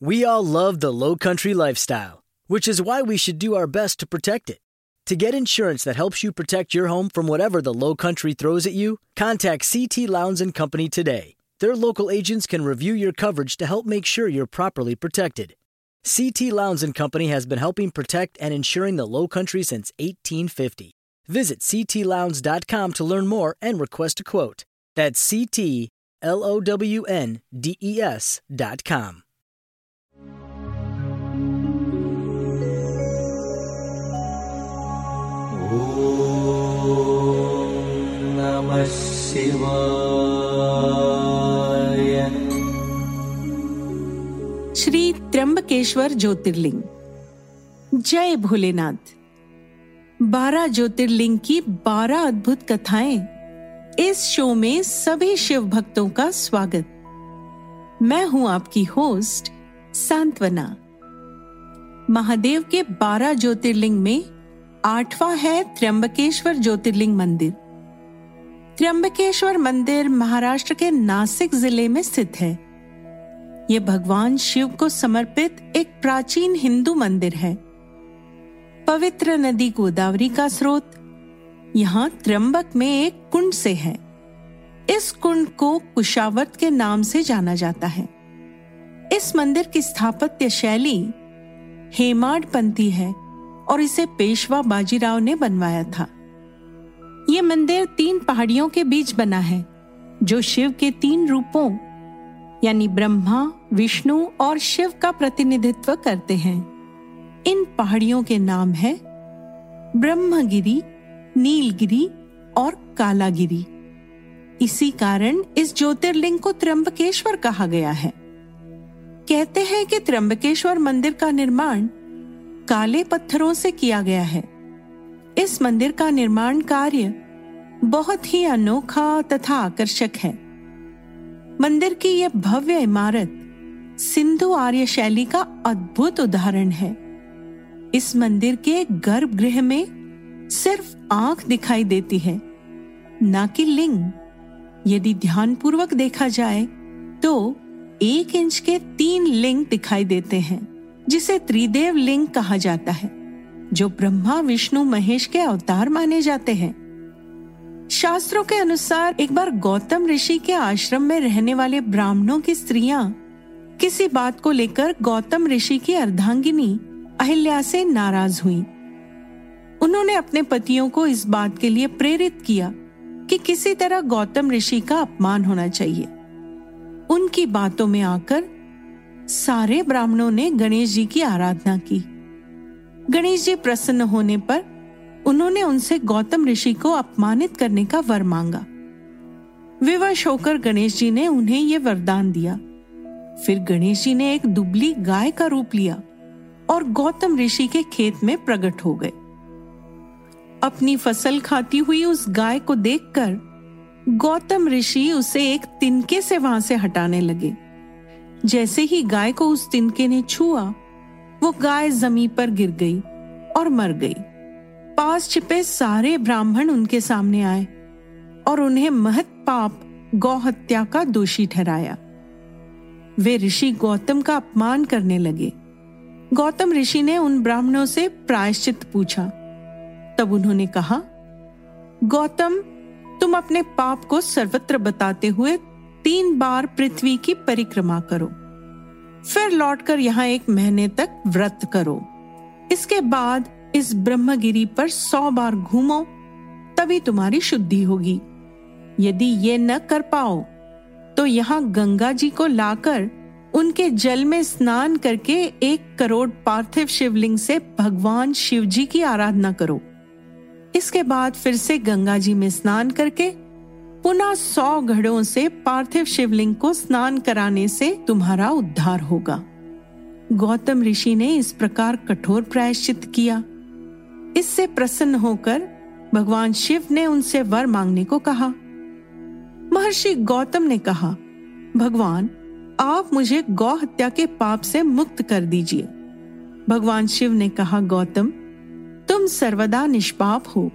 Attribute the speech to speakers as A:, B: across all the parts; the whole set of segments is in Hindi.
A: We all love the low country lifestyle, which is why we should do our best to protect it. To get insurance that helps you protect your home from whatever the low country throws at you, contact CT Lowndes and Company today. Their local agents can review your coverage to help make sure you're properly protected. CT Lowndes and Company has been helping protect and insuring the low country since 1850. Visit ctlowndes.com to learn more and request a quote. That's CT
B: Shri Trimbakeshwar ज्योतिर्लिंग। जय भोलेनाथ। बारह ज्योतिर्लिंग की बारह अद्भुत कथाएँ इस शो में सभी शिव भक्तों का स्वागत। मैं हूँ आपकी होस्ट सांत्वना। महादेव के बारह ज्योतिर्लिंग में आठवां है त्र्यंबकेश्वर ज्योतिर्लिंग मंदिर। त्र्यंबकेश्वर मंदिर महाराष्ट्र के नासिक ज़िले में स्थित है। यह भगवान शिव को समर्पित एक प्राचीन हिंदू मंदिर है। पवित्र नदी गोदावरी का स्रोत, यहाँ त्र्यंबक में एक कुंड से है। इस कुंड को कुशावर्त के नाम से जाना जाता है। इस मंदिर की स्थापत्य शैली हेमाड पंथी है। और इसे पेशवा बाजीराव ने बनवाया था। ये मंदिर तीन पहाड़ियों के बीच बना है, जो शिव के तीन रूपों, यानी ब्रह्मा, विष्णु और शिव का प्रतिनिधित्व करते हैं। इन पहाड़ियों के नाम है ब्रह्मगिरी, नीलगिरी और कालागिरी। इसी कारण इस ज्योतिर्लिंग को त्र्यंबकेश्वर कहा गया है। कहते हैं कि त्र्यंबकेश्वर मंदिर का निर्माण काले पत्थरों से किया गया है। इस मंदिर का निर्माण कार्य बहुत ही अनोखा तथा आकर्षक है। मंदिर की यह भव्य इमारत सिंधु आर्य शैली का अद्भुत उदाहरण है। इस मंदिर के गर्भगृह में सिर्फ़ आँख दिखाई देती है, न कि लिंग। यदि ध्यानपूर्वक देखा जाए तो एक इंच के तीन लिंग दिखाई देते हैं। जिसे त्रिदेव लिंग कहा जाता है, जो ब्रह्मा, विष्णु, महेश के अवतार माने जाते हैं। शास्त्रों के अनुसार एक बार गौतम ऋषि के आश्रम में रहने वाले ब्राह्मणों की स्त्रियाँ किसी बात को लेकर गौतम ऋषि की अर्धांगिनी अहिल्या से नाराज़ हुई। उन्होंने अपने पतियों को इस बात के लिए प्रेरित किया कि किसी तरह गौतम ऋषि का अपमान होना चाहिए। उनकी बातों में आकर सारे ब्राह्मणों ने गणेश जी की आराधना की। गणेश जी प्रसन्न होने पर उन्होंने उनसे गौतम ऋषि को अपमानित करने का वर मांगा। विवश होकर गणेश जी ने उन्हें यह वरदान दिया। फिर गणेश जी ने एक दुबली गाय का रूप लिया और गौतम ऋषि के खेत में प्रकट हो गए। अपनी फ़सल खाती हुई उस गाय को देखकर गौतम ऋषि उसे एक तिनके से वहाँ से हटाने लगे। जैसे ही गाय को उस तिनके ने छुआ, वो गाय ज़मीन पर गिर गई और मर गई। पास छिपे सारे ब्राह्मण उनके सामने आए और उन्हें महत पाप, गौ हत्या का दोषी ठहराया। वे ऋषि गौतम का अपमान करने लगे। गौतम ऋषि ने उन ब्राह्मणों से प्रायश्चित पूछा। तब उन्होंने कहा, गौतम, तुम अपने पाप को सर्वत्र बताते हुए तीन बार पृथ्वी की परिक्रमा करो। फिर लौटकर यहाँ एक महीने तक व्रत करो। इसके बाद इस ब्रह्मगिरी पर सौ बार घूमो, तभी तुम्हारी शुद्धि होगी। यदि ये न कर पाओ तो यहाँ गंगा जी को लाकर उनके जल में स्नान करके एक करोड़ पार्थिव शिवलिंग से भगवान शिव जी की आराधना करो। इसके बाद फिर से गंगा जी में स्नान करके पुनः सौ घड़ों से पार्थिव शिवलिंग को स्नान कराने से तुम्हारा उद्धार होगा। गौतम ऋषि ने इस प्रकार कठोर प्रायश्चित किया। इससे प्रसन्न होकर भगवान शिव ने उनसे वर मांगने को कहा। महर्षि गौतम ने कहा, भगवान, आप मुझे गौ हत्या के पाप से मुक्त कर दीजिए। भगवान शिव ने कहा, गौतम, तुम सर्वदा निष्पाप हो।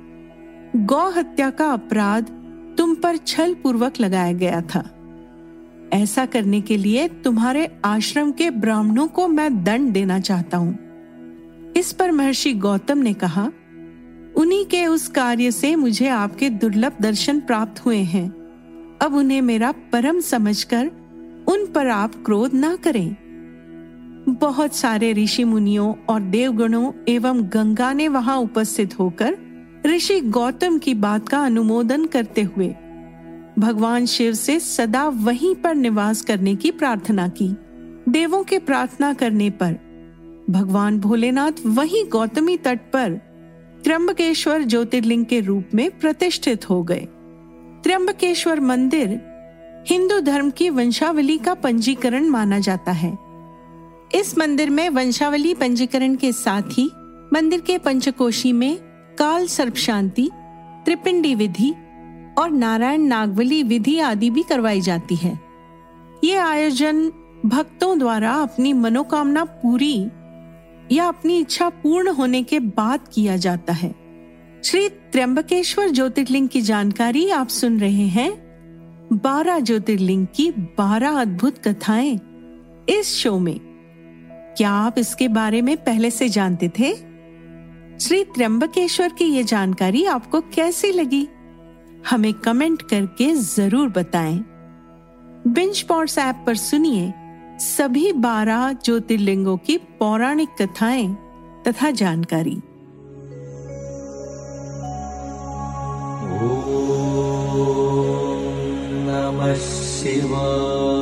B: गौ हत्या का अपराध तुम पर छल पूर्वक लगाया गया था। ऐसा करने के लिए तुम्हारे आश्रम के ब्राह्मणों को मैं दंड देना चाहता हूँ। इस पर महर्षि गौतम ने कहा, उन्हीं के उस कार्य से मुझे आपके दुर्लभ दर्शन प्राप्त हुए हैं। अब उन्हें मेरा परम समझकर उन पर आप क्रोध ना करें। बहुत सारे ऋषि मुनियों और देवगणों एवं गंगा ने वहाँ उपस्थित होकर ऋषि गौतम की बात का अनुमोदन करते हुए भगवान शिव से सदा वहीं पर निवास करने की प्रार्थना की। देवों के प्रार्थना करने पर भगवान भोलेनाथ वहीं गौतमी तट पर त्र्यंबकेश्वर ज्योतिर्लिंग के रूप में प्रतिष्ठित हो गए। त्र्यंबकेश्वर मंदिर हिंदू धर्म की वंशावली का पंजीकरण माना जाता है। इस मंदिर में वंशावली पंजीकरण के साथ ही मंदिर के पंचकोशी में काल सर्प शांति त्रिपिंडी विधि और नारायण नागवली विधि आदि भी करवाई जाती है। ये आयोजन भक्तों द्वारा अपनी मनोकामना पूरी या अपनी इच्छा पूर्ण होने के बाद किया जाता है। श्री त्र्यंबकेश्वर ज्योतिर्लिंग की जानकारी आप सुन रहे हैं। बारह ज्योतिर्लिंग की बारह अद्भुत कथाएँ इस शो में। क्या आप इसके बारे में पहले से जानते थे? श्री त्र्यंबकेश्वर की ये जानकारी आपको कैसी लगी? हमें कमेंट करके ज़रूर बताएँ। बिंच पॉट्स ऐप पर सुनिए सभी बारह ज्योतिर्लिंगों की पौराणिक कथाएँ तथा जानकारी।
C: नमः शिवाय।